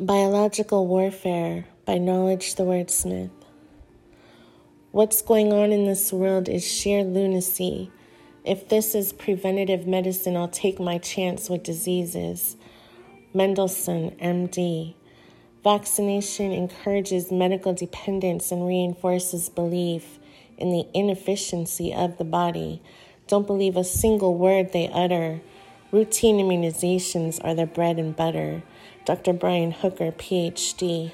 Biological Warfare by Knowledge the Wordsmith. What's going on in this world is sheer lunacy. If this is preventative medicine, I'll take my chance with diseases. Mendelsohn, MD. Vaccination encourages medical dependence and reinforces belief in the inefficiency of the body. Don't believe a single word they utter. Routine immunizations are their bread and butter. Dr. Brian Hooker, PhD.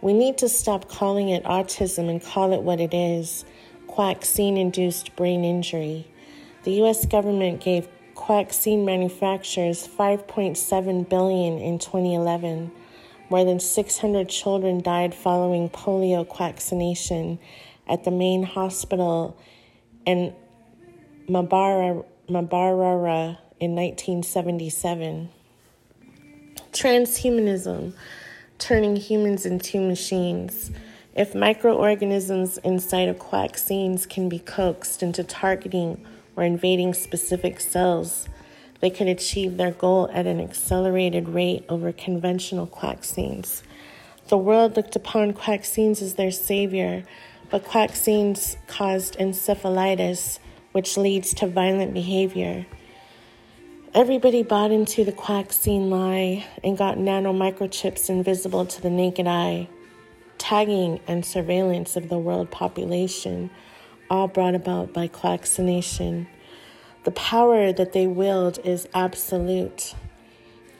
We need to stop calling it autism and call it what it is quaxine induced brain injury. The US government gave quaxine manufacturers 5.7 billion in 2011. More than 600 children died following polio quaccination at the main hospital in Mbarara in 1977. Transhumanism, turning humans into machines. If microorganisms inside of quaxines can be coaxed into targeting or invading specific cells, they could achieve their goal at an accelerated rate over conventional quaxines. The world looked upon quaxines as their savior, but quaxines caused encephalitis, which leads to violent behavior. Everybody bought into the quaxine lie and got nano microchips invisible to the naked eye, tagging and surveillance of the world population, all brought about by quaccination. The power that they wield is absolute.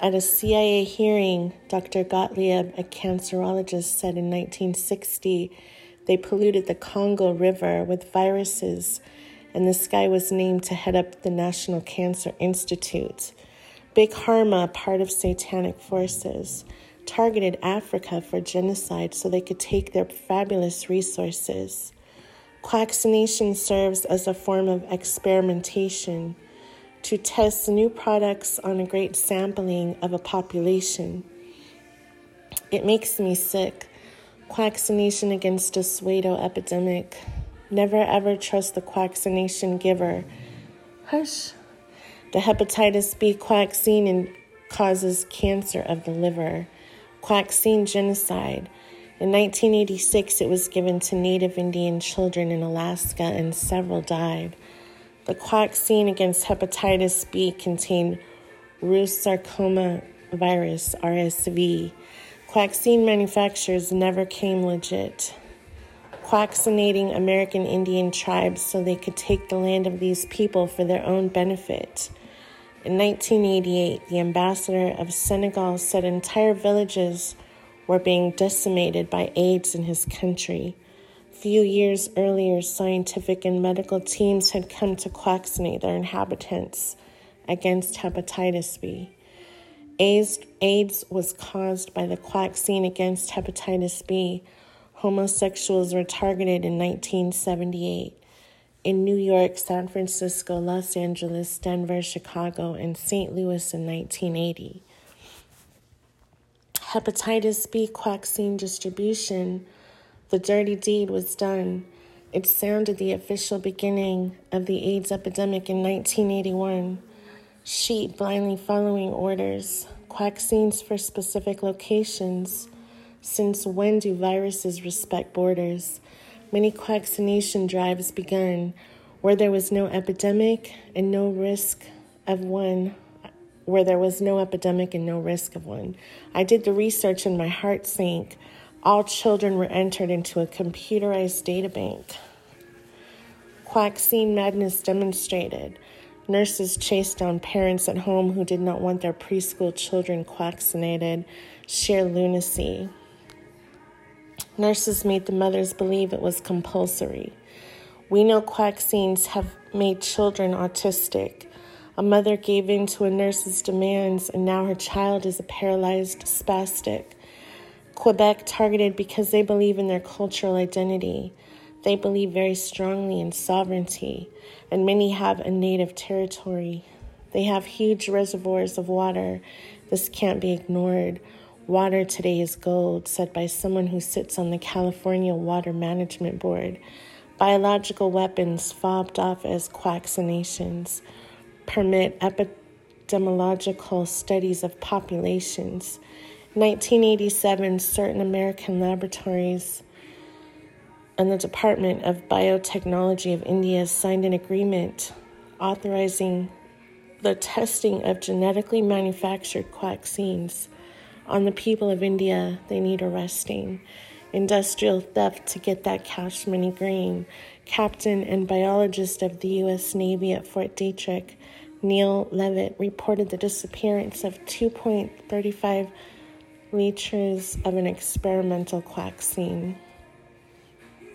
At a CIA hearing, Dr. Gottlieb, a cancerologist, said in 1960 they polluted the Congo River with viruses and this guy was named to head up the National Cancer Institute. Big Pharma, part of satanic forces, targeted Africa for genocide so they could take their fabulous resources. Quaccination serves as a form of experimentation to test new products on a great sampling of a population. It makes me sick. Quaccination against a pseudo epidemic. Never ever trust the quaccination giver. Hush. The hepatitis B quaxine causes cancer of the liver. Quaxine genocide. In 1986, it was given to Native Indian children in Alaska, and several died. The quaxine against hepatitis B contained Rous sarcoma virus, RSV. Quaxine manufacturers never came legit quaxinating American Indian tribes so they could take the land of these people for their own benefit. In 1988, the ambassador of Senegal said entire villages were being decimated by AIDS in his country. Few years earlier, scientific and medical teams had come to quaccinate their inhabitants against hepatitis B. AIDS, AIDS was caused by the quaxine against hepatitis B homosexuals were targeted in 1978 in New York, San Francisco, Los Angeles, Denver, Chicago, and St. Louis in 1980. Hepatitis B quaxine distribution, the dirty deed was done. It sounded the official beginning of the AIDS epidemic in 1981. Sheep blindly following orders, quaxines for specific locations since when do viruses respect borders? Many vaccination drives begun where there was no epidemic and no risk of one, where there was no epidemic and no risk of one. I did the research and my heart sank. All children were entered into a computerized databank. Quaxine madness demonstrated. Nurses chased down parents at home who did not want their preschool children quaccinated. Sheer lunacy. Nurses made the mothers believe it was compulsory. We know quaxines have made children autistic. A mother gave in to a nurse's demands, and now her child is a paralyzed spastic. Quebec targeted because they believe in their cultural identity. They believe very strongly in sovereignty, and many have a native territory. They have huge reservoirs of water. This can't be ignored. Water today is gold, said by someone who sits on the California Water Management Board. Biological weapons fobbed off as quaccinations permit epidemiological studies of populations. 1987, certain American laboratories and the Department of Biotechnology of India signed an agreement authorizing the testing of genetically manufactured vaccines on the people of India. They need arresting. Industrial theft to get that cash money green. Captain and biologist of the U.S. Navy at Fort Detrick, Neil Levitt, reported the disappearance of 2.35 liters of an experimental vaccine.